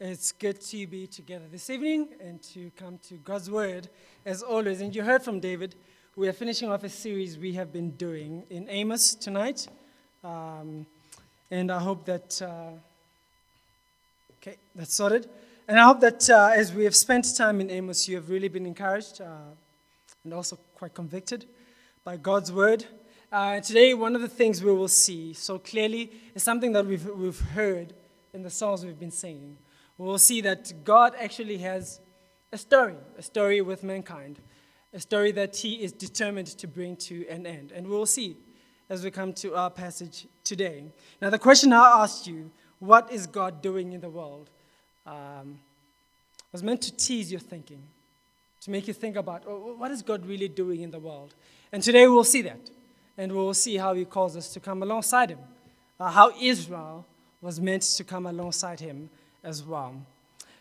It's good to be together this evening and to come to God's Word as always. And you heard from David, we are finishing off a series we have been doing in Amos tonight. Um, and I hope that, uh, okay, that's sorted. And I hope that uh, as we have spent time in Amos, you have really been encouraged uh, and also quite convicted by God's Word. Uh, today, one of the things we will see so clearly is something that we've, we've heard in the songs we've been singing. We will see that God actually has a story, a story with mankind, a story that He is determined to bring to an end. And we will see as we come to our passage today. Now, the question I asked you, what is God doing in the world, um, was meant to tease your thinking, to make you think about oh, what is God really doing in the world. And today we'll see that and we'll see how he calls us to come alongside him, uh, how Israel was meant to come alongside him as well.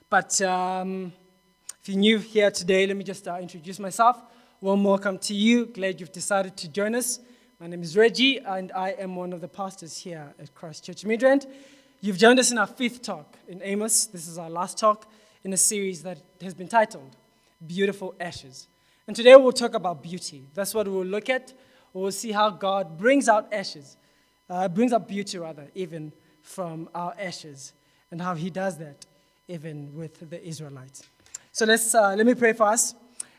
But um, if you're new here today, let me just uh, introduce myself. Warm welcome to you. Glad you've decided to join us. My name is Reggie, and I am one of the pastors here at Christ Church Midrand. You've joined us in our fifth talk in Amos. This is our last talk in a series that has been titled Beautiful Ashes. And today we'll talk about beauty. That's what we'll look at we'll see how God brings out ashes, uh, brings out beauty rather, even from our ashes, and how He does that even with the Israelites. So let's uh, let me pray for us.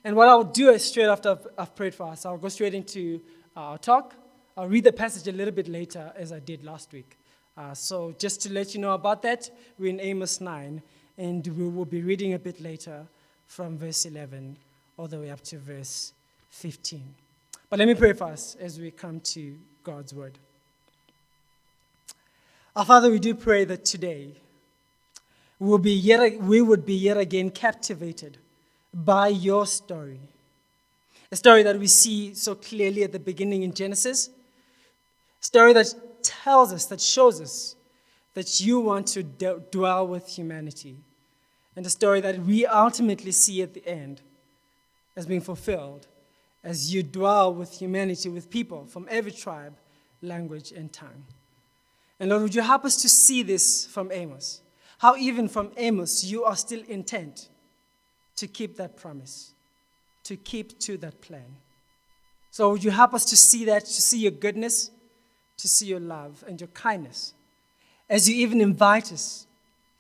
And what I'll do is straight after I've, I've prayed for us, I'll go straight into our talk. I'll read the passage a little bit later, as I did last week. Uh, so just to let you know about that, we're in Amos 9, and we will be reading a bit later from verse 11 all the way up to verse 15. But let me pray for us as we come to God's word. Our Father, we do pray that today we, will be yet, we would be yet again captivated by your story. A story that we see so clearly at the beginning in Genesis. A story that tells us, that shows us that you want to d- dwell with humanity. And a story that we ultimately see at the end as being fulfilled as you dwell with humanity, with people from every tribe, language, and tongue. And Lord, would you help us to see this from Amos? How even from Amos you are still intent to keep that promise, to keep to that plan. So would you help us to see that, to see your goodness, to see your love and your kindness, as you even invite us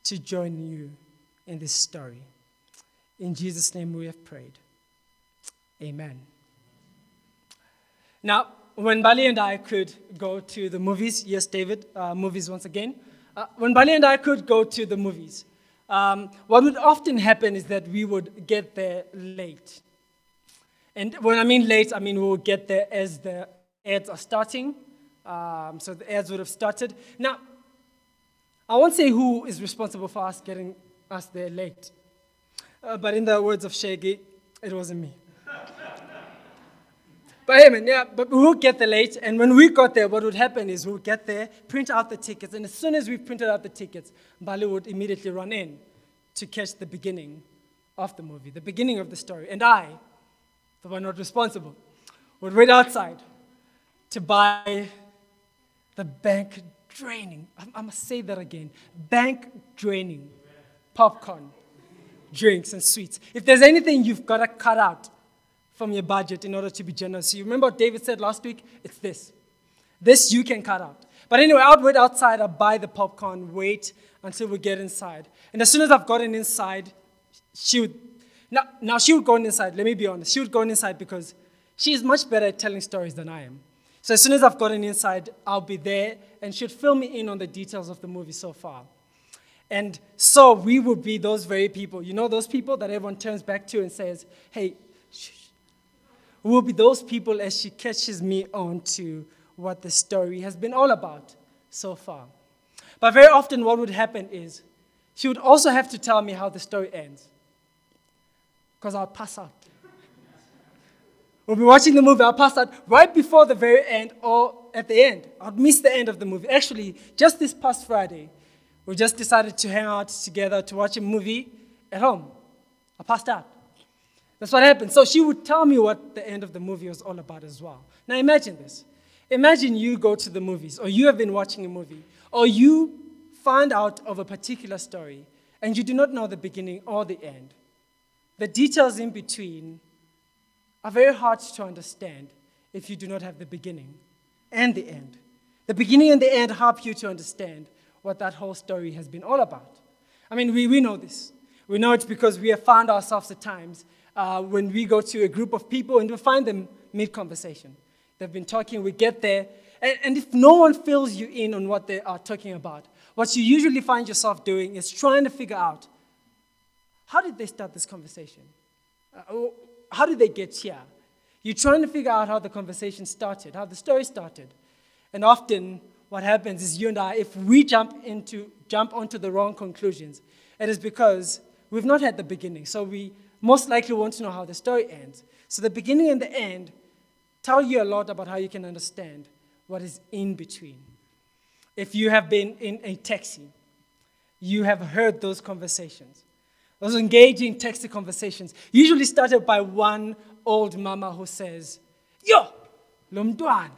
to join you in this story. In Jesus' name we have prayed. Amen. Now, when Bali and I could go to the movies, yes, David, uh, movies once again. Uh, when Bali and I could go to the movies, um, what would often happen is that we would get there late. And when I mean late, I mean we would get there as the ads are starting. Um, so the ads would have started. Now, I won't say who is responsible for us getting us there late. Uh, but in the words of Shaggy, it wasn't me. But hey, man, yeah, but we would get there late, and when we got there, what would happen is we would get there, print out the tickets, and as soon as we printed out the tickets, Bali would immediately run in to catch the beginning of the movie, the beginning of the story. And I, the one not responsible, would wait outside to buy the bank draining, I must say that again, bank draining popcorn, drinks, and sweets. If there's anything you've got to cut out, from your budget in order to be generous. You remember what David said last week? It's this. This you can cut out. But anyway, I'd wait outside, I'd buy the popcorn, wait until we get inside. And as soon as I've gotten inside, she would, now, now she would go inside, let me be honest. She would go inside because she is much better at telling stories than I am. So as soon as I've gotten inside, I'll be there and she'd fill me in on the details of the movie so far. And so we would be those very people. You know, those people that everyone turns back to and says, hey, will be those people as she catches me on to what the story has been all about so far. But very often, what would happen is she would also have to tell me how the story ends, because I'll pass out. we'll be watching the movie, I'll pass out right before the very end or at the end. I'd miss the end of the movie. Actually, just this past Friday, we just decided to hang out together to watch a movie at home. I passed out. That's what happened. So she would tell me what the end of the movie was all about as well. Now imagine this. Imagine you go to the movies, or you have been watching a movie, or you find out of a particular story, and you do not know the beginning or the end, the details in between are very hard to understand if you do not have the beginning and the end. The beginning and the end help you to understand what that whole story has been all about. I mean, we, we know this. We know it because we have found ourselves at times uh, when we go to a group of people and we find them mid conversation. They've been talking, we get there, and, and if no one fills you in on what they are talking about, what you usually find yourself doing is trying to figure out how did they start this conversation? Uh, how did they get here? You're trying to figure out how the conversation started, how the story started. And often, what happens is you and I, if we jump into jump onto the wrong conclusions, it is because we've not had the beginning. So we most likely want to know how the story ends. So the beginning and the end tell you a lot about how you can understand what is in between. If you have been in a taxi, you have heard those conversations. Those engaging taxi conversations usually started by one old mama who says, Yo, lomdwan.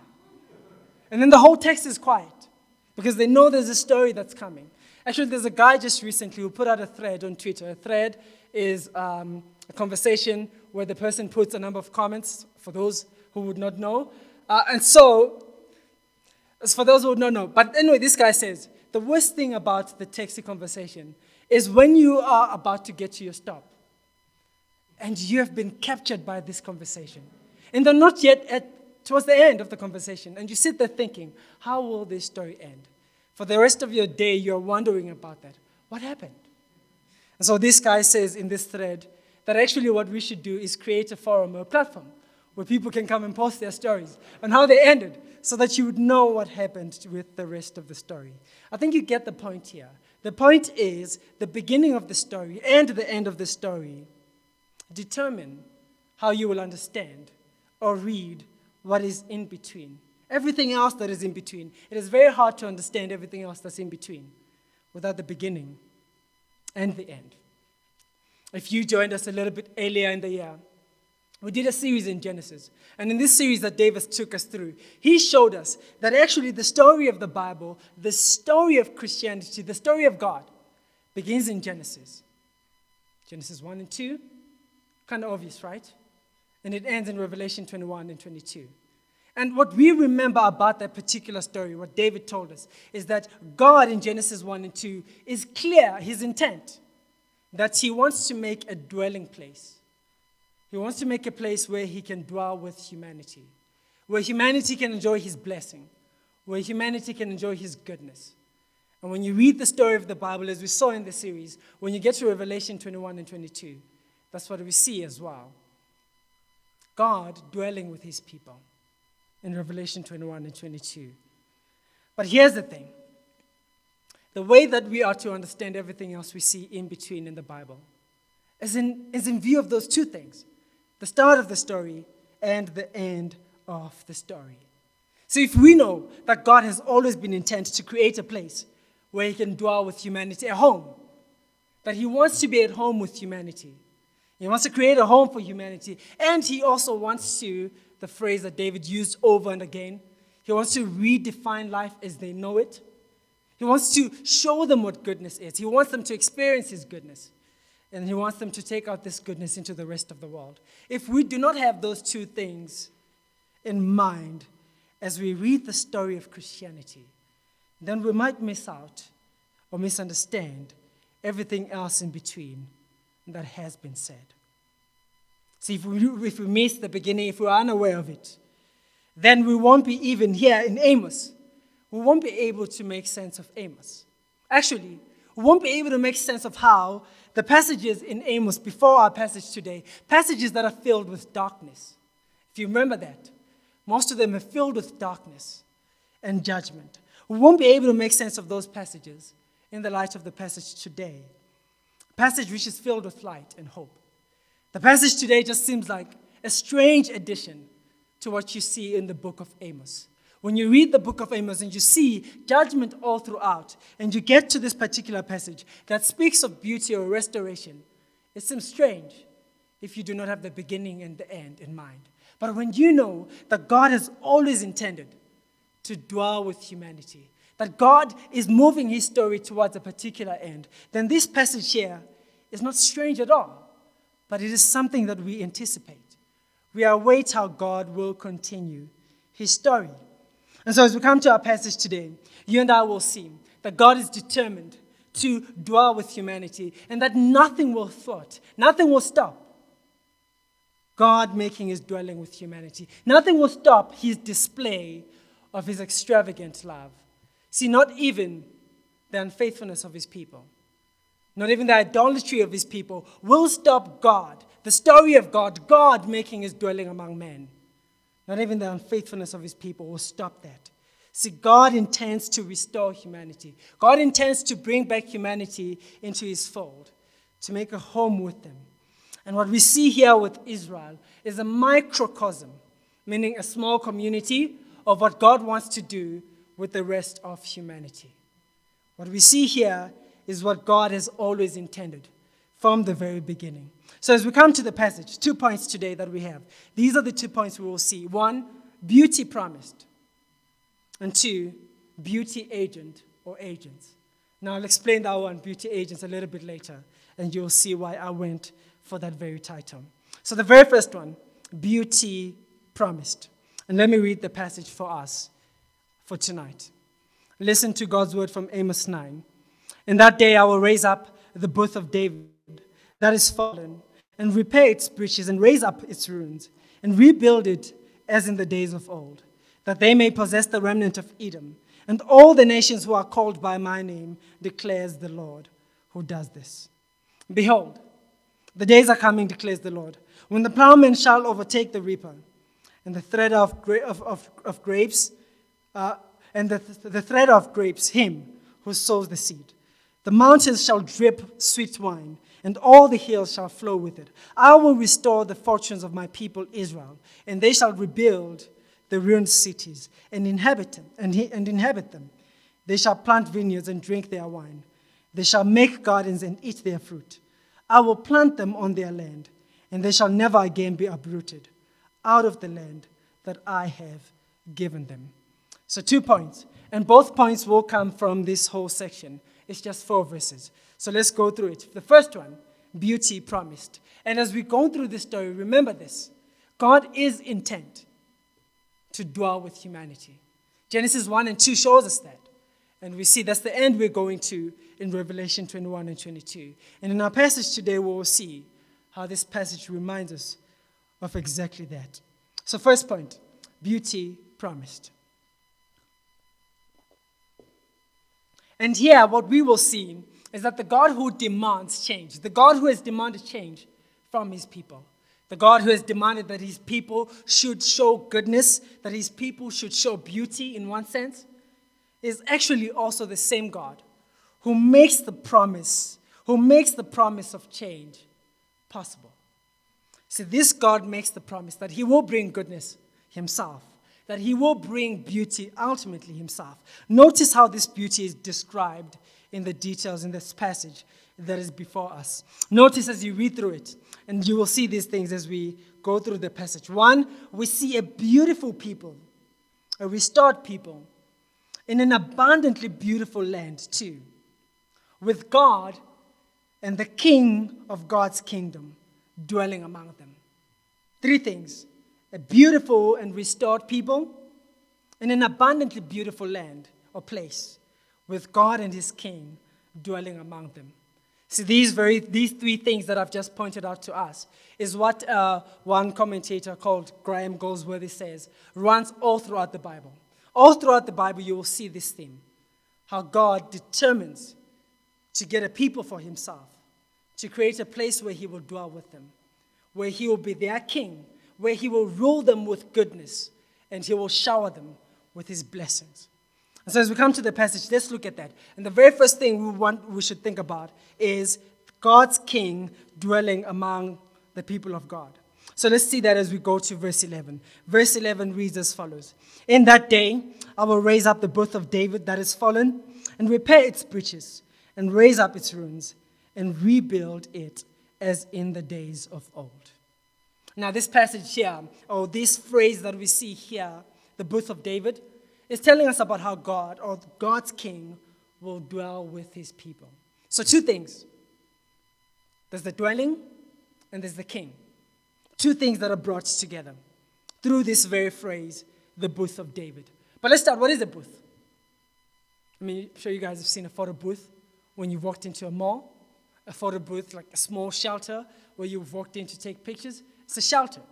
And then the whole text is quiet because they know there's a story that's coming. Actually, there's a guy just recently who put out a thread on Twitter. A thread is um, a conversation where the person puts a number of comments for those who would not know. Uh, and so, for those who would not know, but anyway, this guy says the worst thing about the taxi conversation is when you are about to get to your stop and you have been captured by this conversation. And they're not yet at, towards the end of the conversation. And you sit there thinking, how will this story end? For the rest of your day, you're wondering about that. What happened? And so this guy says in this thread that actually what we should do is create a forum or a platform where people can come and post their stories and how they ended so that you would know what happened with the rest of the story. I think you get the point here. The point is the beginning of the story and the end of the story determine how you will understand or read what is in between. Everything else that is in between. It is very hard to understand everything else that's in between without the beginning and the end. If you joined us a little bit earlier in the year, we did a series in Genesis. And in this series that Davis took us through, he showed us that actually the story of the Bible, the story of Christianity, the story of God, begins in Genesis. Genesis 1 and 2, kind of obvious, right? And it ends in Revelation 21 and 22. And what we remember about that particular story, what David told us, is that God in Genesis 1 and 2 is clear, his intent, that he wants to make a dwelling place he wants to make a place where he can dwell with humanity, where humanity can enjoy his blessing, where humanity can enjoy his goodness. And when you read the story of the Bible, as we saw in the series, when you get to Revelation 21 and 22, that's what we see as well. God dwelling with his people in Revelation 21 and 22. But here's the thing the way that we are to understand everything else we see in between in the Bible is in, is in view of those two things the start of the story and the end of the story. So, if we know that God has always been intent to create a place where He can dwell with humanity, a home, that He wants to be at home with humanity, He wants to create a home for humanity, and He also wants to, the phrase that David used over and again, He wants to redefine life as they know it. He wants to show them what goodness is, He wants them to experience His goodness. And he wants them to take out this goodness into the rest of the world. If we do not have those two things in mind as we read the story of Christianity, then we might miss out or misunderstand everything else in between that has been said. See, if we, if we miss the beginning, if we're unaware of it, then we won't be even here in Amos. We won't be able to make sense of Amos. Actually, we won't be able to make sense of how the passages in Amos before our passage today, passages that are filled with darkness. If you remember that, most of them are filled with darkness and judgment. We won't be able to make sense of those passages in the light of the passage today. A passage which is filled with light and hope. The passage today just seems like a strange addition to what you see in the book of Amos. When you read the book of Amos and you see judgment all throughout, and you get to this particular passage that speaks of beauty or restoration, it seems strange if you do not have the beginning and the end in mind. But when you know that God has always intended to dwell with humanity, that God is moving his story towards a particular end, then this passage here is not strange at all, but it is something that we anticipate. We await how God will continue his story. And so, as we come to our passage today, you and I will see that God is determined to dwell with humanity and that nothing will thwart, nothing will stop God making his dwelling with humanity. Nothing will stop his display of his extravagant love. See, not even the unfaithfulness of his people, not even the idolatry of his people will stop God, the story of God, God making his dwelling among men. Not even the unfaithfulness of his people will stop that. See, God intends to restore humanity. God intends to bring back humanity into his fold, to make a home with them. And what we see here with Israel is a microcosm, meaning a small community of what God wants to do with the rest of humanity. What we see here is what God has always intended from the very beginning. So, as we come to the passage, two points today that we have. These are the two points we will see. One, beauty promised. And two, beauty agent or agents. Now, I'll explain that one, beauty agents, a little bit later, and you'll see why I went for that very title. So, the very first one, beauty promised. And let me read the passage for us for tonight. Listen to God's word from Amos 9. In that day I will raise up the booth of David that is fallen, and repair its breaches, and raise up its ruins, and rebuild it as in the days of old, that they may possess the remnant of Edom, and all the nations who are called by my name, declares the Lord who does this. Behold, the days are coming, declares the Lord, when the plowman shall overtake the reaper, and the thread of, of, of, of grapes, uh, and the, th- the thread of grapes, him who sows the seed. The mountains shall drip sweet wine, and all the hills shall flow with it. I will restore the fortunes of my people Israel, and they shall rebuild the ruined cities and inhabit them, and, he, and inhabit them. They shall plant vineyards and drink their wine. They shall make gardens and eat their fruit. I will plant them on their land, and they shall never again be uprooted out of the land that I have given them. So, two points, and both points will come from this whole section. It's just four verses. So, let's go through it. The first one beauty promised. And as we go through this story, remember this God is intent to dwell with humanity. Genesis 1 and 2 shows us that. And we see that's the end we're going to in Revelation 21 and 22. And in our passage today, we will see how this passage reminds us of exactly that. So, first point beauty promised. And here, what we will see is that the God who demands change, the God who has demanded change from his people, the God who has demanded that his people should show goodness, that his people should show beauty in one sense, is actually also the same God who makes the promise, who makes the promise of change possible. See, this God makes the promise that he will bring goodness himself, that he will bring beauty ultimately himself. Notice how this beauty is described in the details in this passage that is before us. Notice as you read through it, and you will see these things as we go through the passage. One, we see a beautiful people, a restored people, in an abundantly beautiful land, too, with God and the King of God's kingdom dwelling among them. Three things a beautiful and restored people, in an abundantly beautiful land or place, with God and his King dwelling among them. See, these, very, these three things that I've just pointed out to us is what uh, one commentator called Graham Goldsworthy says runs all throughout the Bible. All throughout the Bible, you will see this theme how God determines to get a people for himself, to create a place where he will dwell with them, where he will be their king, where he will rule them with goodness, and he will shower them with his blessings. And so, as we come to the passage, let's look at that. And the very first thing we, want, we should think about is God's king dwelling among the people of God. So let's see that as we go to verse 11. Verse 11 reads as follows In that day, I will raise up the booth of David that is fallen, and repair its breaches, and raise up its ruins, and rebuild it as in the days of old. Now, this passage here, or this phrase that we see here, the booth of David, is telling us about how God or God's king will dwell with his people. So, two things there's the dwelling and there's the king. Two things that are brought together through this very phrase, the booth of David. But let's start. What is a booth? I mean, I'm sure you guys have seen a photo booth when you walked into a mall. A photo booth, like a small shelter where you've walked in to take pictures. It's a shelter.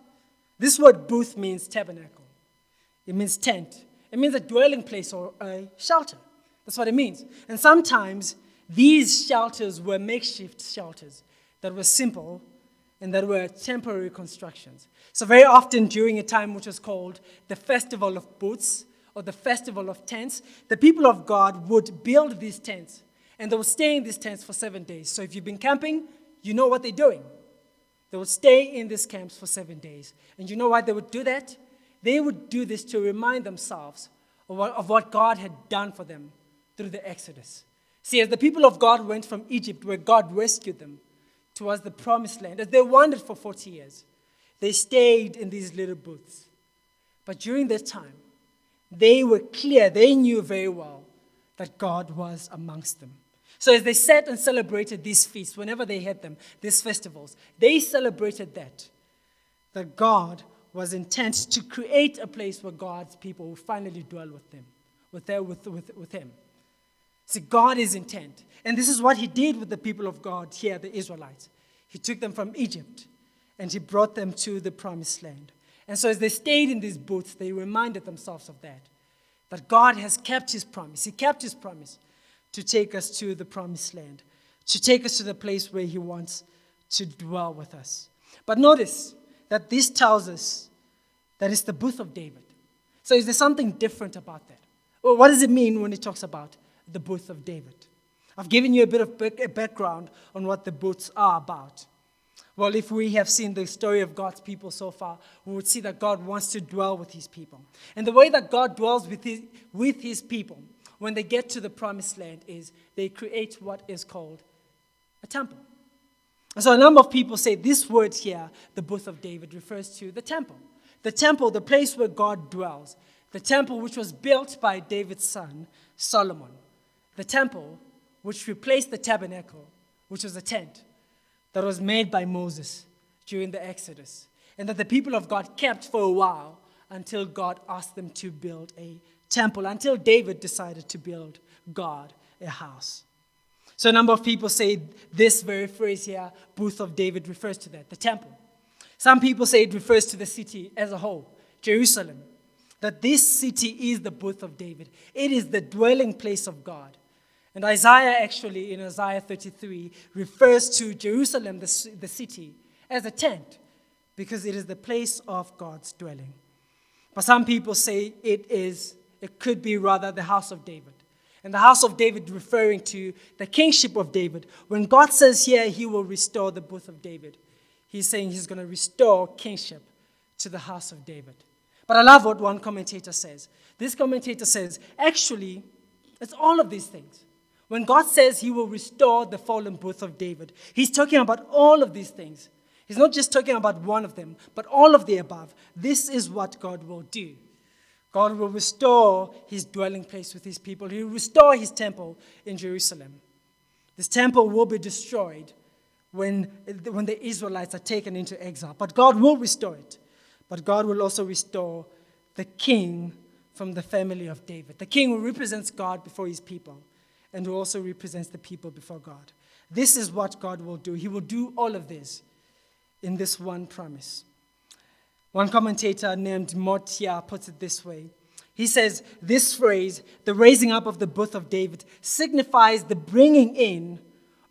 This word booth means tabernacle, it means tent, it means a dwelling place or a shelter. That's what it means. And sometimes these shelters were makeshift shelters that were simple and that were temporary constructions. So, very often during a time which was called the Festival of Booths or the Festival of Tents, the people of God would build these tents and they would stay in these tents for seven days. So, if you've been camping, you know what they're doing. They would stay in these camps for seven days. And you know why they would do that? They would do this to remind themselves of what, of what God had done for them through the Exodus. See, as the people of God went from Egypt, where God rescued them, towards the promised land, as they wandered for 40 years, they stayed in these little booths. But during that time, they were clear, they knew very well that God was amongst them. So as they sat and celebrated these feasts, whenever they had them, these festivals, they celebrated that, that God was intent to create a place where God's people would finally dwell with them, with, their, with, with, with Him. See, God is intent. And this is what He did with the people of God here, the Israelites. He took them from Egypt and He brought them to the promised land. And so, as they stayed in these booths, they reminded themselves of that. That God has kept His promise. He kept His promise to take us to the promised land, to take us to the place where He wants to dwell with us. But notice that this tells us that it's the booth of David. So, is there something different about that? Well, what does it mean when it talks about the booth of David. I've given you a bit of background on what the booths are about. Well, if we have seen the story of God's people so far, we would see that God wants to dwell with his people. And the way that God dwells with his, with his people when they get to the promised land is they create what is called a temple. And so a number of people say this word here, the booth of David, refers to the temple. The temple, the place where God dwells. The temple which was built by David's son, Solomon the temple, which replaced the tabernacle, which was a tent that was made by Moses during the Exodus, and that the people of God kept for a while until God asked them to build a temple, until David decided to build God a house. So, a number of people say this very phrase here, booth of David, refers to that, the temple. Some people say it refers to the city as a whole, Jerusalem, that this city is the booth of David. It is the dwelling place of God. And Isaiah actually, in Isaiah 33, refers to Jerusalem, the, the city, as a tent because it is the place of God's dwelling. But some people say it is, it could be rather the house of David. And the house of David referring to the kingship of David. When God says here he will restore the booth of David, he's saying he's going to restore kingship to the house of David. But I love what one commentator says. This commentator says, actually, it's all of these things. When God says he will restore the fallen booth of David, he's talking about all of these things. He's not just talking about one of them, but all of the above. This is what God will do. God will restore his dwelling place with his people. He will restore his temple in Jerusalem. This temple will be destroyed when, when the Israelites are taken into exile, but God will restore it. But God will also restore the king from the family of David, the king who represents God before his people and who also represents the people before God. This is what God will do. He will do all of this in this one promise. One commentator named Motyer puts it this way. He says, This phrase, the raising up of the booth of David, signifies the bringing in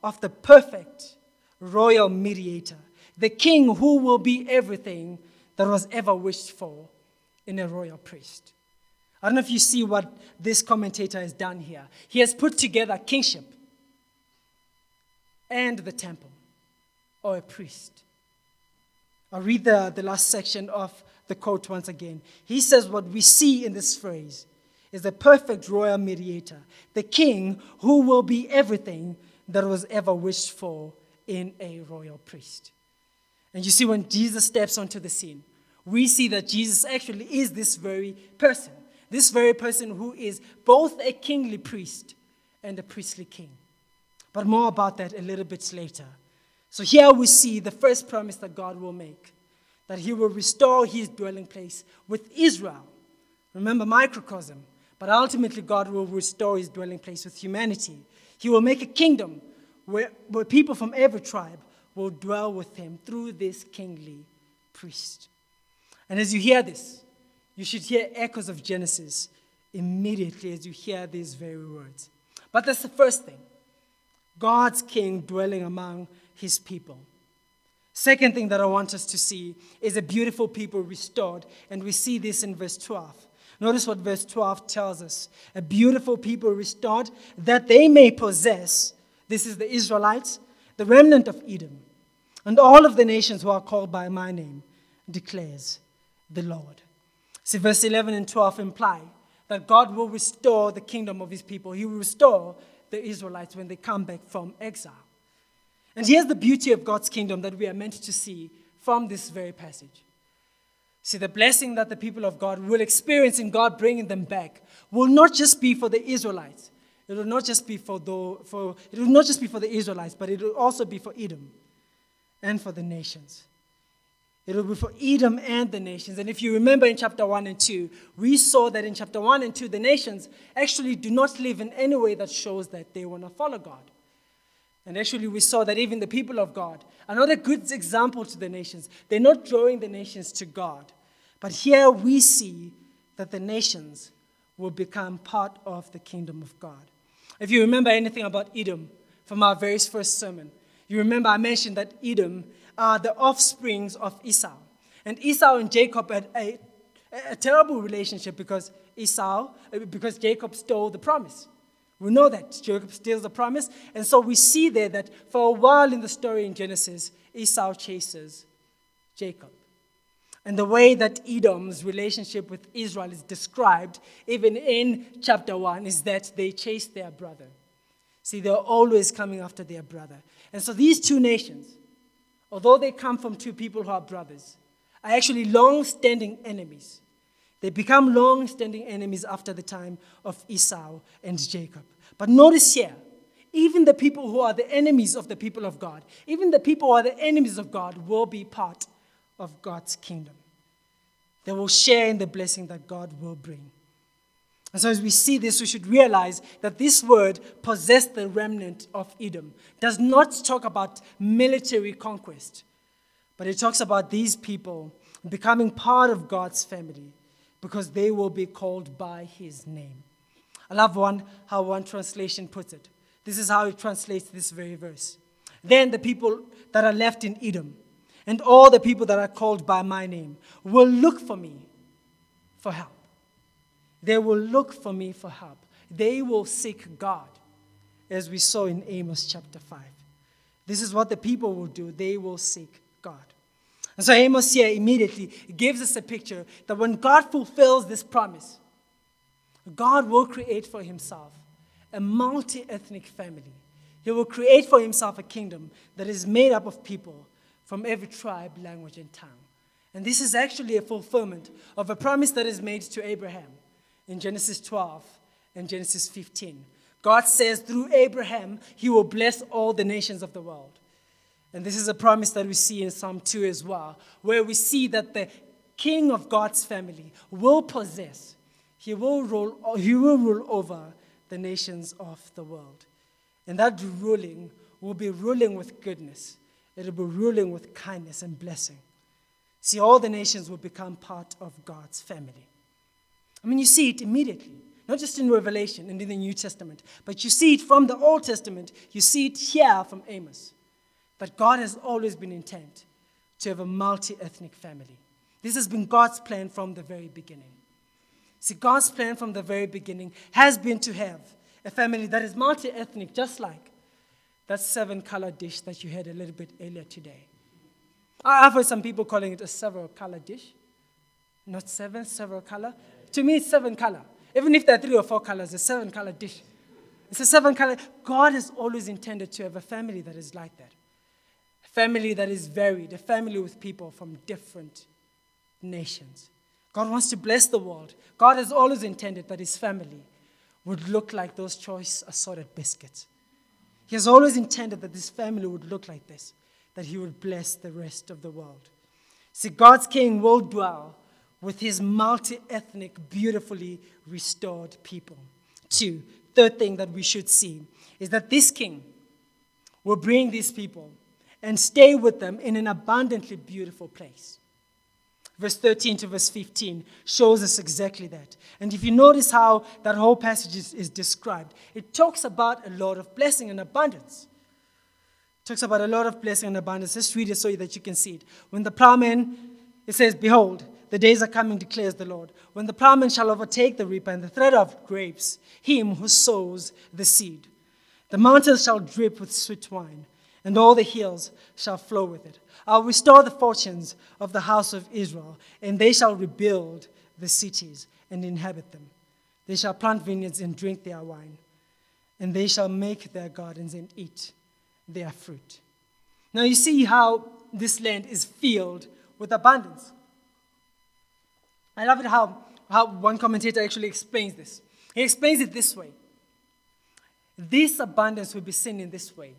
of the perfect royal mediator, the king who will be everything that was ever wished for in a royal priest. I don't know if you see what this commentator has done here. He has put together kingship and the temple or a priest. I'll read the, the last section of the quote once again. He says, What we see in this phrase is the perfect royal mediator, the king who will be everything that was ever wished for in a royal priest. And you see, when Jesus steps onto the scene, we see that Jesus actually is this very person. This very person who is both a kingly priest and a priestly king. But more about that a little bit later. So here we see the first promise that God will make that he will restore his dwelling place with Israel. Remember, microcosm. But ultimately, God will restore his dwelling place with humanity. He will make a kingdom where, where people from every tribe will dwell with him through this kingly priest. And as you hear this, you should hear echoes of Genesis immediately as you hear these very words. But that's the first thing God's king dwelling among his people. Second thing that I want us to see is a beautiful people restored, and we see this in verse 12. Notice what verse 12 tells us a beautiful people restored that they may possess, this is the Israelites, the remnant of Edom, and all of the nations who are called by my name, declares the Lord. See, verse 11 and 12 imply that God will restore the kingdom of his people. He will restore the Israelites when they come back from exile. And here's the beauty of God's kingdom that we are meant to see from this very passage. See, the blessing that the people of God will experience in God bringing them back will not just be for the Israelites. It will not just be for, the, for it will not just be for the Israelites, but it will also be for Edom and for the nations. It will be for Edom and the nations. And if you remember in chapter 1 and 2, we saw that in chapter 1 and 2, the nations actually do not live in any way that shows that they want to follow God. And actually, we saw that even the people of God are not a good example to the nations. They're not drawing the nations to God. But here we see that the nations will become part of the kingdom of God. If you remember anything about Edom from our very first sermon, you remember I mentioned that Edom are the offsprings of Esau. And Esau and Jacob had a, a terrible relationship because Esau, uh, because Jacob stole the promise. We know that Jacob steals the promise. And so we see there that for a while in the story in Genesis, Esau chases Jacob. And the way that Edom's relationship with Israel is described, even in chapter 1, is that they chase their brother. See, they're always coming after their brother. And so these two nations, although they come from two people who are brothers, are actually long standing enemies. They become long standing enemies after the time of Esau and Jacob. But notice here, even the people who are the enemies of the people of God, even the people who are the enemies of God, will be part of God's kingdom. They will share in the blessing that God will bring. And so, as we see this, we should realize that this word, possess the remnant of Edom, does not talk about military conquest, but it talks about these people becoming part of God's family because they will be called by his name. I love one, how one translation puts it. This is how it translates this very verse. Then the people that are left in Edom and all the people that are called by my name will look for me for help. They will look for me for help. They will seek God, as we saw in Amos chapter 5. This is what the people will do. They will seek God. And so Amos here immediately gives us a picture that when God fulfills this promise, God will create for himself a multi ethnic family. He will create for himself a kingdom that is made up of people from every tribe, language, and tongue. And this is actually a fulfillment of a promise that is made to Abraham in Genesis 12 and Genesis 15. God says through Abraham, he will bless all the nations of the world. And this is a promise that we see in Psalm 2 as well, where we see that the king of God's family will possess, he will rule, he will rule over the nations of the world. And that ruling will be ruling with goodness, it will be ruling with kindness and blessing. See, all the nations will become part of God's family. I mean, you see it immediately, not just in Revelation and in the New Testament, but you see it from the Old Testament. You see it here from Amos. But God has always been intent to have a multi ethnic family. This has been God's plan from the very beginning. See, God's plan from the very beginning has been to have a family that is multi ethnic, just like that seven color dish that you had a little bit earlier today. I've heard some people calling it a several color dish. Not seven, several color. To me, it's seven color. Even if there are three or four colors, it's a seven color dish. It's a seven color. God has always intended to have a family that is like that family that is varied, a family with people from different nations. God wants to bless the world. God has always intended that his family would look like those choice assorted biscuits. He has always intended that this family would look like this, that he would bless the rest of the world. See, God's king will dwell with his multi ethnic, beautifully restored people. Two, third thing that we should see is that this king will bring these people and stay with them in an abundantly beautiful place. Verse 13 to verse 15 shows us exactly that. And if you notice how that whole passage is, is described, it talks about a lot of blessing and abundance. It talks about a lot of blessing and abundance. Let's read it so that you can see it. When the plowman, it says, Behold, the days are coming, declares the Lord, when the plowman shall overtake the reaper and the thread of grapes, him who sows the seed. The mountains shall drip with sweet wine, and all the hills shall flow with it. I'll restore the fortunes of the house of Israel, and they shall rebuild the cities and inhabit them. They shall plant vineyards and drink their wine, and they shall make their gardens and eat their fruit. Now you see how this land is filled with abundance. I love it how, how one commentator actually explains this. He explains it this way this abundance will be seen in this way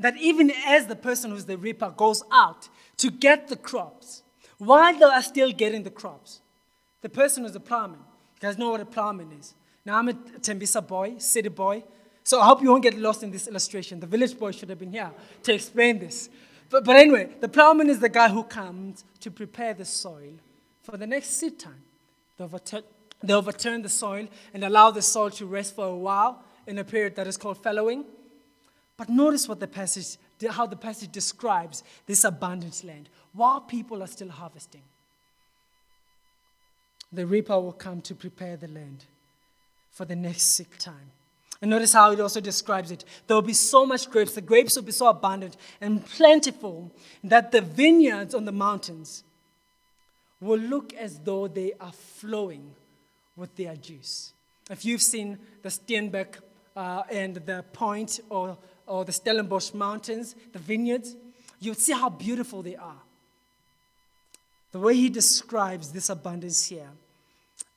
that even as the person who's the reaper goes out to get the crops, while they are still getting the crops, the person who's the plowman, you guys know what a plowman is. Now, I'm a Tembisa boy, city boy, so I hope you won't get lost in this illustration. The village boy should have been here to explain this. But, but anyway, the plowman is the guy who comes to prepare the soil for the next seed time. They overturn, they overturn the soil and allow the soil to rest for a while in a period that is called fallowing. But notice what the passage, how the passage describes this abundant land while people are still harvesting. The reaper will come to prepare the land for the next sick time. And notice how it also describes it. There will be so much grapes, the grapes will be so abundant and plentiful that the vineyards on the mountains will look as though they are flowing with their juice. If you've seen the Steenbeek uh, and the Point or, or the Stellenbosch Mountains, the vineyards, you'll see how beautiful they are. The way he describes this abundance here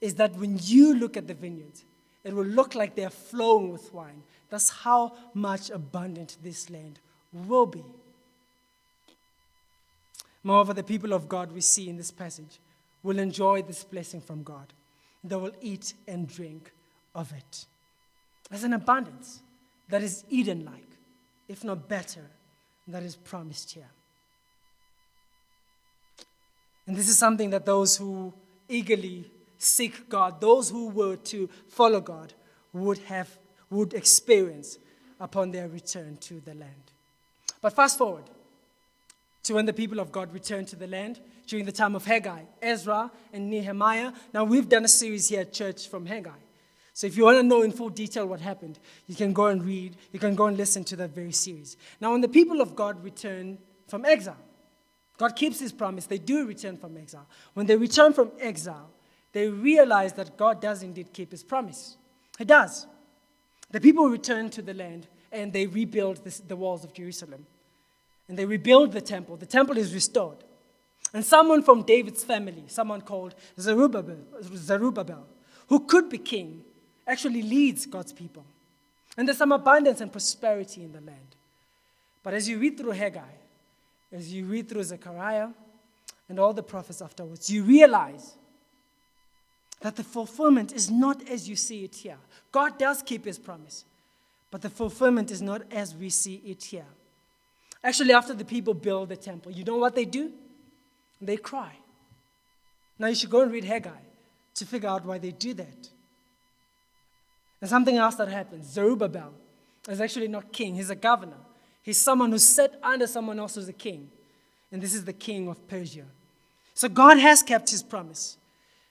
is that when you look at the vineyards, it will look like they're flowing with wine. That's how much abundant this land will be. Moreover, the people of God we see in this passage will enjoy this blessing from God. They will eat and drink of it. There's an abundance that is Eden like, if not better, that is promised here. And this is something that those who eagerly seek God, those who were to follow God, would have would experience upon their return to the land. But fast forward to when the people of God returned to the land during the time of Haggai, Ezra, and Nehemiah. Now, we've done a series here at church from Haggai. So, if you want to know in full detail what happened, you can go and read, you can go and listen to that very series. Now, when the people of God return from exile, God keeps his promise. They do return from exile. When they return from exile, they realize that God does indeed keep his promise. He does. The people return to the land and they rebuild this, the walls of Jerusalem. And they rebuild the temple. The temple is restored. And someone from David's family, someone called Zerubbabel, Zerubbabel, who could be king, actually leads God's people. And there's some abundance and prosperity in the land. But as you read through Haggai, as you read through Zechariah and all the prophets afterwards, you realize that the fulfillment is not as you see it here. God does keep his promise, but the fulfillment is not as we see it here. Actually, after the people build the temple, you know what they do? They cry. Now you should go and read Haggai to figure out why they do that. And something else that happens Zerubbabel is actually not king, he's a governor. He's someone who's set under someone else who's a king. And this is the king of Persia. So God has kept his promise,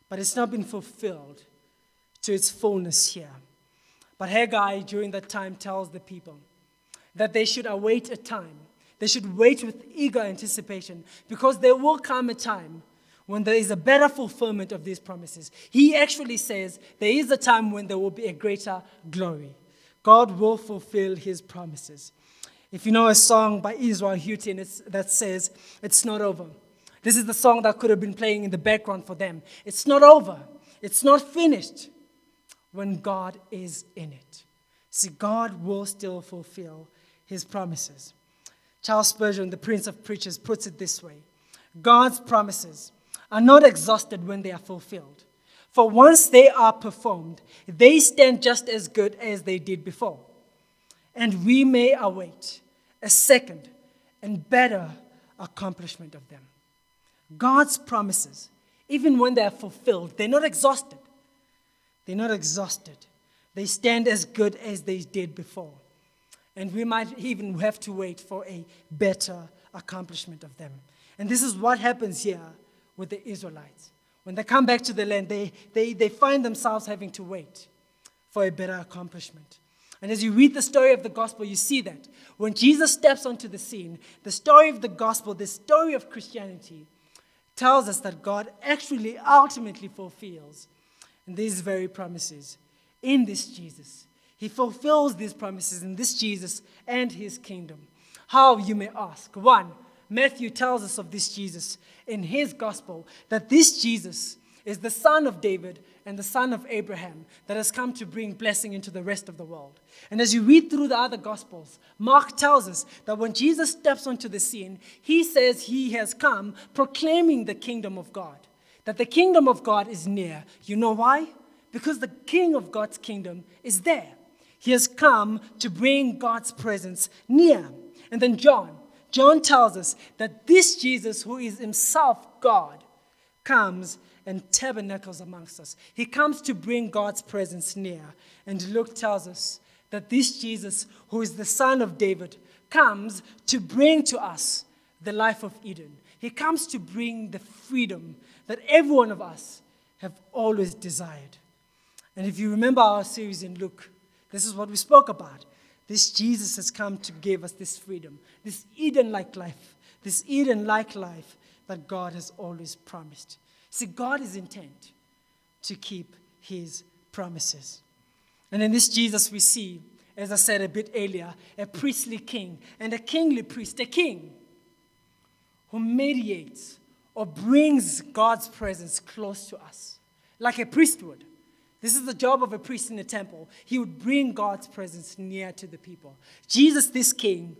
but it's not been fulfilled to its fullness here. But Haggai, during that time, tells the people that they should await a time they should wait with eager anticipation because there will come a time when there is a better fulfillment of these promises. He actually says there is a time when there will be a greater glory. God will fulfill his promises. If you know a song by Israel Houghton that says, It's not over, This is the song that could have been playing in the background for them. It's not over, it's not finished when God is in it. See, God will still fulfill his promises. Charles Spurgeon, the Prince of Preachers, puts it this way God's promises are not exhausted when they are fulfilled. For once they are performed, they stand just as good as they did before. And we may await a second and better accomplishment of them. God's promises, even when they are fulfilled, they're not exhausted. They're not exhausted. They stand as good as they did before. And we might even have to wait for a better accomplishment of them. And this is what happens here with the Israelites. When they come back to the land, they, they, they find themselves having to wait for a better accomplishment. And as you read the story of the gospel, you see that. When Jesus steps onto the scene, the story of the gospel, the story of Christianity, tells us that God actually ultimately fulfills these very promises in this Jesus. He fulfills these promises in this Jesus and his kingdom. How, you may ask? One, Matthew tells us of this Jesus in his gospel that this Jesus is the son of David and the son of Abraham that has come to bring blessing into the rest of the world. And as you read through the other gospels, Mark tells us that when Jesus steps onto the scene, he says he has come proclaiming the kingdom of God, that the kingdom of God is near. You know why? Because the king of God's kingdom is there. He has come to bring God's presence near. And then John, John tells us that this Jesus, who is himself God, comes and tabernacles amongst us. He comes to bring God's presence near. And Luke tells us that this Jesus, who is the son of David, comes to bring to us the life of Eden. He comes to bring the freedom that every one of us have always desired. And if you remember our series in Luke, this is what we spoke about. This Jesus has come to give us this freedom, this Eden like life, this Eden like life that God has always promised. See, God is intent to keep his promises. And in this Jesus, we see, as I said a bit earlier, a priestly king and a kingly priest, a king who mediates or brings God's presence close to us, like a priest would. This is the job of a priest in the temple. He would bring God's presence near to the people. Jesus, this king,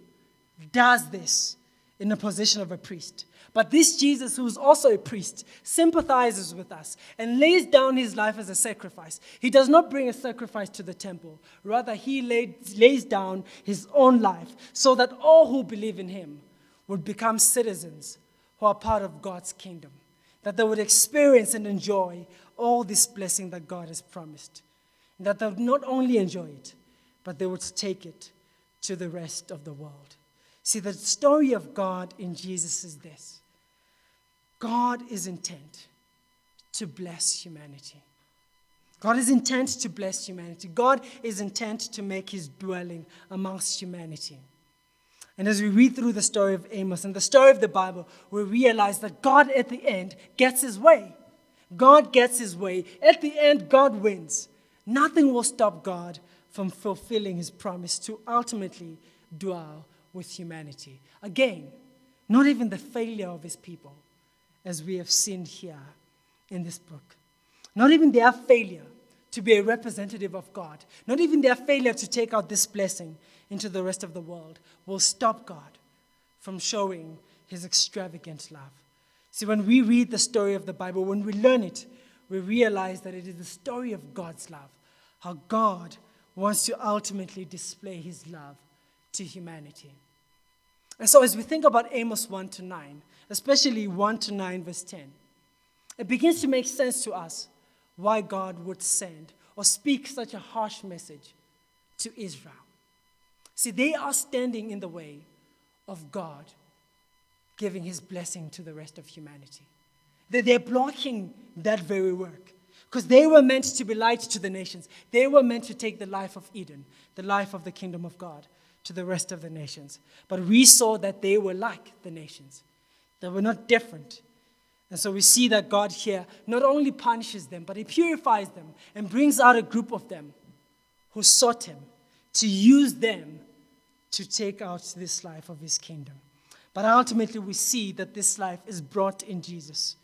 does this in the position of a priest. But this Jesus, who is also a priest, sympathizes with us and lays down his life as a sacrifice. He does not bring a sacrifice to the temple, rather, he laid, lays down his own life so that all who believe in him would become citizens who are part of God's kingdom, that they would experience and enjoy all this blessing that God has promised. And that they would not only enjoy it, but they would take it to the rest of the world. See, the story of God in Jesus is this God is intent to bless humanity. God is intent to bless humanity. God is intent to make his dwelling amongst humanity. And as we read through the story of Amos and the story of the Bible, we realize that God at the end gets his way. God gets his way. At the end, God wins. Nothing will stop God from fulfilling his promise to ultimately dwell with humanity. Again, not even the failure of his people as we have seen here in this book. Not even their failure to be a representative of God, not even their failure to take out this blessing into the rest of the world will stop God from showing his extravagant love. See, when we read the story of the Bible, when we learn it, we realize that it is the story of God's love, how God wants to ultimately display his love to humanity. And so, as we think about Amos 1 to 9, especially 1 to 9, verse 10, it begins to make sense to us why God would send or speak such a harsh message to Israel. See, they are standing in the way of God giving his blessing to the rest of humanity. They're blocking that very work because they were meant to be light to the nations. They were meant to take the life of Eden, the life of the kingdom of God, to the rest of the nations. But we saw that they were like the nations. They were not different. And so we see that God here not only punishes them, but He purifies them and brings out a group of them who sought Him to use them to take out this life of His kingdom. But ultimately, we see that this life is brought in Jesus.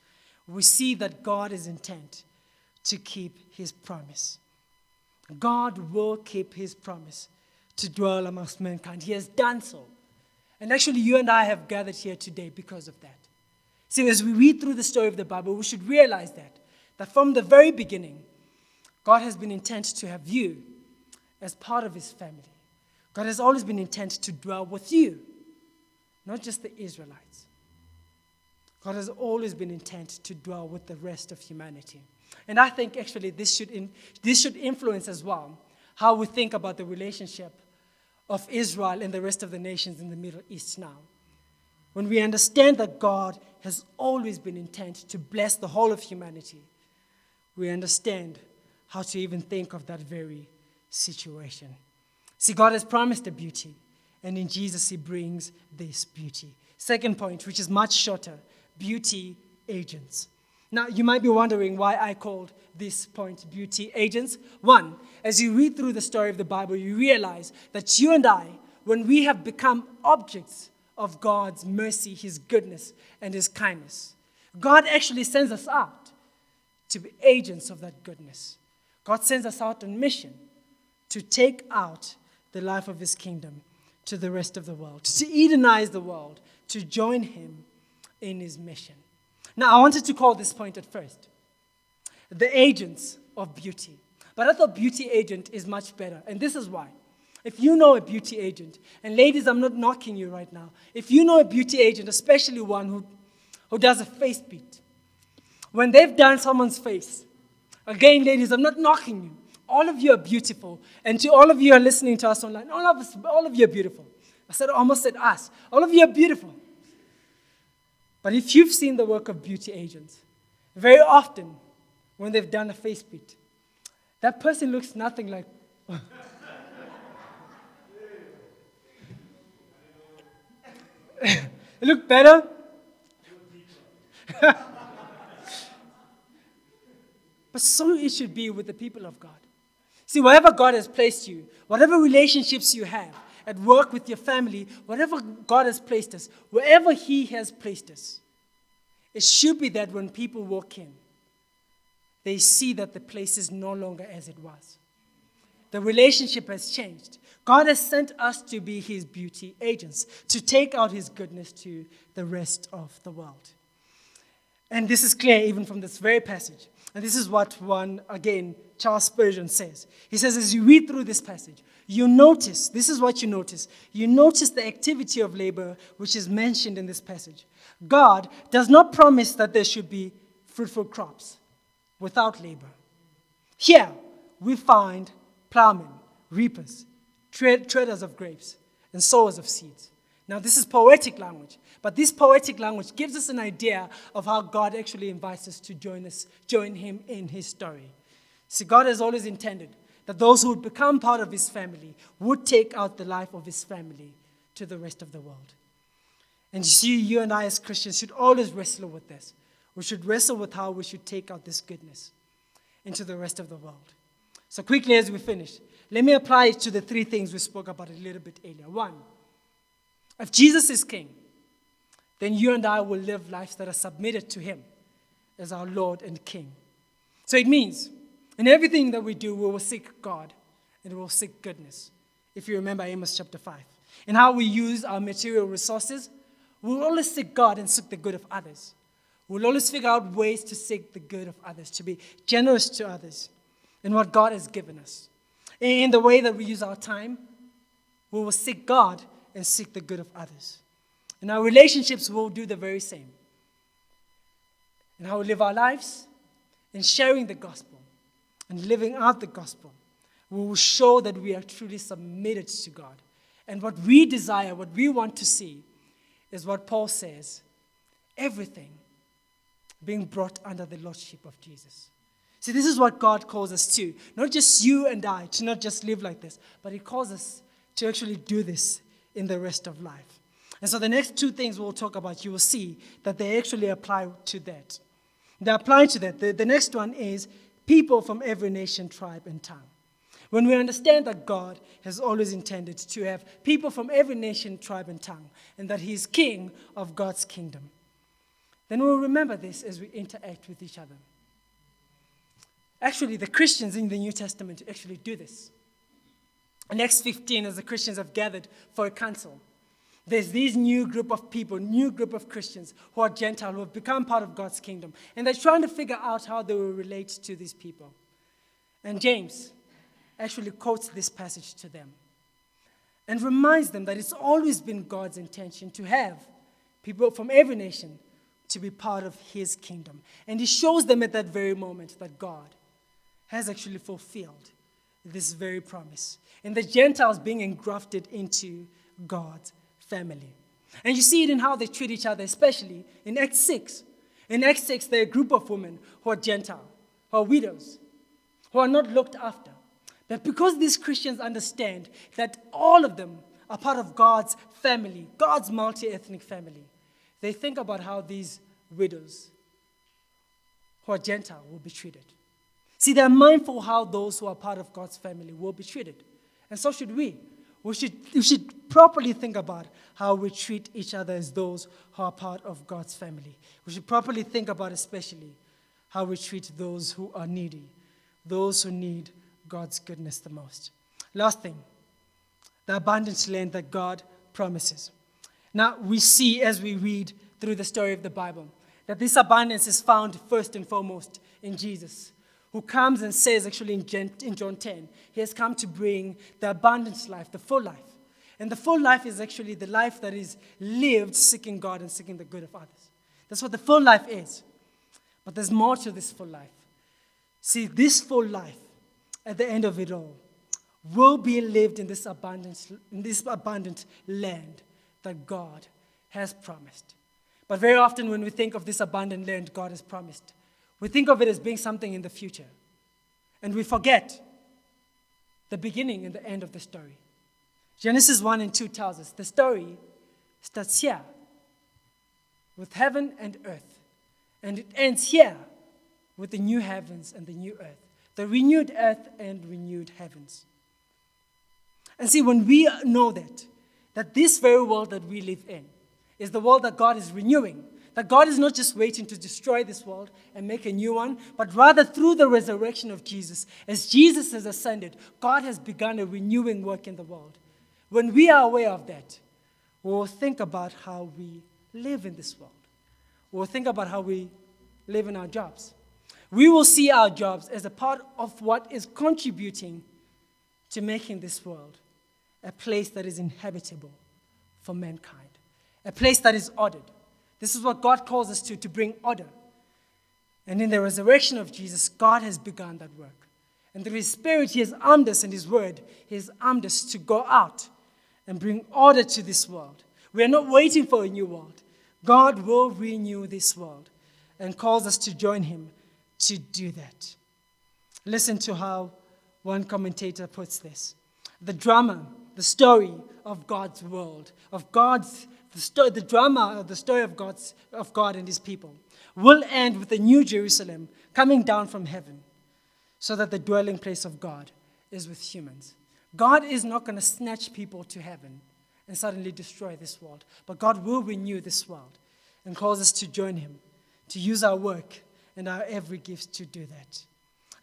We see that God is intent to keep his promise. God will keep his promise to dwell amongst mankind. He has done so. And actually, you and I have gathered here today because of that. See, as we read through the story of the Bible, we should realize that, that from the very beginning, God has been intent to have you as part of his family. God has always been intent to dwell with you, not just the Israelites. God has always been intent to dwell with the rest of humanity. And I think actually this should, in, this should influence as well how we think about the relationship of Israel and the rest of the nations in the Middle East now. When we understand that God has always been intent to bless the whole of humanity, we understand how to even think of that very situation. See, God has promised a beauty, and in Jesus, He brings this beauty. Second point, which is much shorter beauty agents. Now, you might be wondering why I called this point beauty agents. One, as you read through the story of the Bible, you realize that you and I, when we have become objects of God's mercy, His goodness, and His kindness, God actually sends us out to be agents of that goodness. God sends us out on mission to take out the life of His kingdom to the rest of the world, to Edenize the world, to join Him in His mission. Now, I wanted to call this point at first the agents of beauty. But I thought beauty agent is much better. And this is why. If you know a beauty agent, and ladies, I'm not knocking you right now. If you know a beauty agent, especially one who, who does a face beat, when they've done someone's face, again, ladies, I'm not knocking you. All of you are beautiful. And to all of you who are listening to us online, all of us, all of you are beautiful. I said almost said us. All of you are beautiful. But if you've seen the work of beauty agents, very often when they've done a face beat, that person looks nothing like. it look better? but so it should be with the people of God. See, wherever God has placed you, whatever relationships you have, at work with your family, whatever God has placed us, wherever He has placed us, it should be that when people walk in, they see that the place is no longer as it was. The relationship has changed. God has sent us to be His beauty agents, to take out His goodness to the rest of the world. And this is clear even from this very passage. And this is what one, again, Charles Spurgeon says. He says, as you read through this passage, you notice, this is what you notice. You notice the activity of labor which is mentioned in this passage. God does not promise that there should be fruitful crops without labor. Here, we find plowmen, reapers, treaders of grapes, and sowers of seeds. Now, this is poetic language, but this poetic language gives us an idea of how God actually invites us to join us, join Him in His story. See, God has always intended that those who would become part of his family would take out the life of his family to the rest of the world. And you see, you and I as Christians should always wrestle with this. We should wrestle with how we should take out this goodness into the rest of the world. So, quickly as we finish, let me apply it to the three things we spoke about a little bit earlier. One, if Jesus is king, then you and I will live lives that are submitted to him as our Lord and King. So it means in everything that we do, we will seek God and we will seek goodness. If you remember Amos chapter 5. And how we use our material resources, we'll always seek God and seek the good of others. We'll always figure out ways to seek the good of others, to be generous to others in what God has given us. In the way that we use our time, we will seek God and seek the good of others. And our relationships, we'll do the very same. And how we live our lives, in sharing the gospel and living out the gospel, we will show that we are truly submitted to God. And what we desire, what we want to see, is what Paul says everything being brought under the lordship of Jesus. See, this is what God calls us to. Not just you and I, to not just live like this, but He calls us to actually do this in the rest of life. And so the next two things we'll talk about, you will see that they actually apply to that. They apply to that. The, the next one is people from every nation, tribe, and tongue. When we understand that God has always intended to have people from every nation, tribe, and tongue, and that He is King of God's kingdom, then we'll remember this as we interact with each other. Actually, the Christians in the New Testament actually do this. Acts 15, as the Christians have gathered for a council, there's this new group of people, new group of Christians who are Gentile, who have become part of God's kingdom. And they're trying to figure out how they will relate to these people. And James actually quotes this passage to them and reminds them that it's always been God's intention to have people from every nation to be part of his kingdom. And he shows them at that very moment that God has actually fulfilled this very promise. And the Gentiles being engrafted into God's family. And you see it in how they treat each other, especially in Acts 6. In Acts 6, there are a group of women who are Gentile, who are widows, who are not looked after. But because these Christians understand that all of them are part of God's family, God's multi ethnic family, they think about how these widows who are Gentile will be treated. See, they're mindful how those who are part of God's family will be treated. And so should we. We should, we should properly think about how we treat each other as those who are part of God's family. We should properly think about, especially, how we treat those who are needy, those who need God's goodness the most. Last thing, the abundant land that God promises. Now, we see as we read through the story of the Bible that this abundance is found first and foremost in Jesus who comes and says, actually in John 10, he has come to bring the abundant life, the full life. And the full life is actually the life that is lived seeking God and seeking the good of others. That's what the full life is. But there's more to this full life. See, this full life, at the end of it all, will be lived in this abundant, in this abundant land that God has promised. But very often, when we think of this abundant land God has promised, we think of it as being something in the future. And we forget the beginning and the end of the story. Genesis 1 and 2 tells us the story starts here with heaven and earth. And it ends here with the new heavens and the new earth, the renewed earth and renewed heavens. And see, when we know that, that this very world that we live in is the world that God is renewing, that God is not just waiting to destroy this world and make a new one, but rather through the resurrection of Jesus, as Jesus has ascended, God has begun a renewing work in the world. When we are aware of that, we will think about how we live in this world. We'll think about how we live in our jobs. We will see our jobs as a part of what is contributing to making this world a place that is inhabitable for mankind, a place that is ordered this is what God calls us to, to bring order. And in the resurrection of Jesus, God has begun that work. And through His Spirit, He has armed us in His Word. He has armed us to go out and bring order to this world. We are not waiting for a new world. God will renew this world and calls us to join Him to do that. Listen to how one commentator puts this the drama, the story of God's world, of God's the, story, the drama the story of, God's, of God and his people will end with the new Jerusalem coming down from heaven so that the dwelling place of God is with humans. God is not going to snatch people to heaven and suddenly destroy this world, but God will renew this world and cause us to join him, to use our work and our every gift to do that.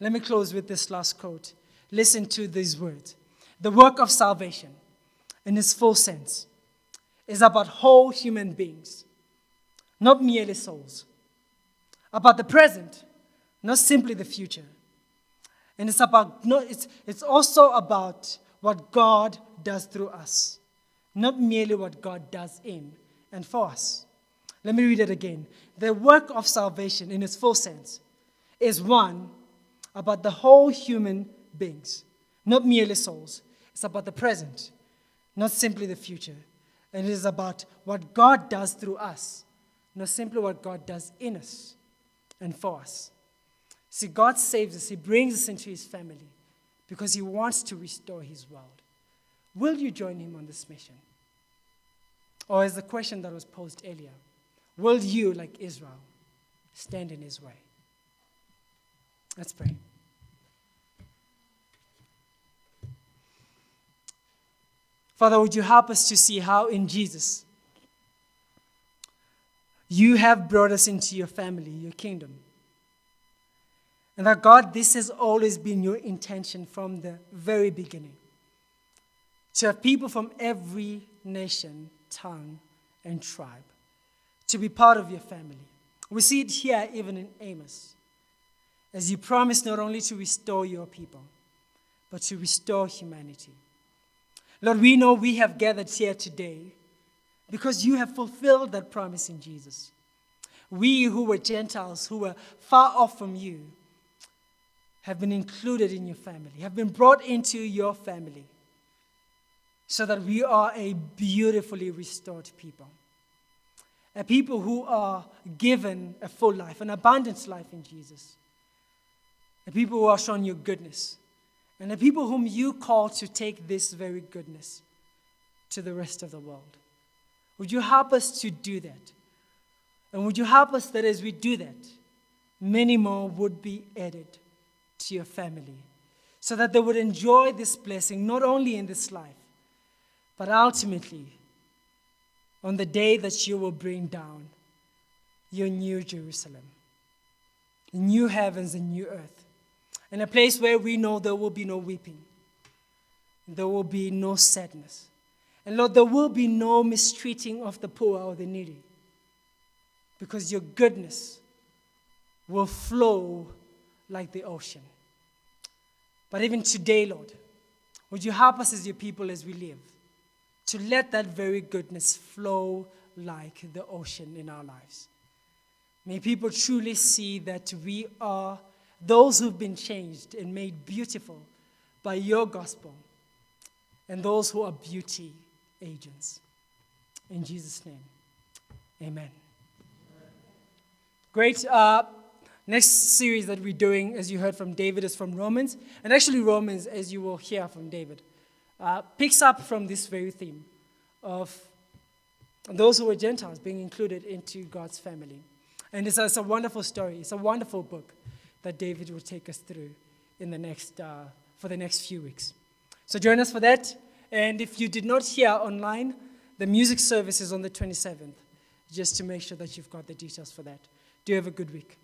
Let me close with this last quote. Listen to these words. The work of salvation, in its full sense, is about whole human beings, not merely souls. About the present, not simply the future. And it's, about, no, it's, it's also about what God does through us, not merely what God does in and for us. Let me read it again. The work of salvation, in its full sense, is one about the whole human beings, not merely souls. It's about the present, not simply the future. And it is about what God does through us, not simply what God does in us and for us. See, God saves us, He brings us into His family because He wants to restore His world. Will you join Him on this mission? Or, as the question that was posed earlier, will you, like Israel, stand in His way? Let's pray. Father, would you help us to see how in Jesus you have brought us into your family, your kingdom. And that God, this has always been your intention from the very beginning to have people from every nation, tongue, and tribe to be part of your family. We see it here even in Amos, as you promise not only to restore your people, but to restore humanity. Lord, we know we have gathered here today because you have fulfilled that promise in Jesus. We who were Gentiles, who were far off from you, have been included in your family, have been brought into your family, so that we are a beautifully restored people. A people who are given a full life, an abundant life in Jesus. A people who are shown your goodness. And the people whom you call to take this very goodness to the rest of the world. Would you help us to do that? And would you help us that as we do that, many more would be added to your family so that they would enjoy this blessing not only in this life, but ultimately on the day that you will bring down your new Jerusalem, the new heavens and new earth, in a place where we know there will be no weeping, there will be no sadness. And Lord, there will be no mistreating of the poor or the needy because your goodness will flow like the ocean. But even today, Lord, would you help us as your people as we live to let that very goodness flow like the ocean in our lives? May people truly see that we are those who've been changed and made beautiful by your gospel, and those who are beauty agents. In Jesus' name, amen. Great. Uh, next series that we're doing, as you heard from David, is from Romans. And actually, Romans, as you will hear from David, uh, picks up from this very theme of those who are Gentiles being included into God's family. And it's it's a wonderful story. It's a wonderful book that David will take us through in the next, uh, for the next few weeks. So join us for that. And if you did not hear online, the music service is on the 27th, just to make sure that you've got the details for that. Do you have a good week.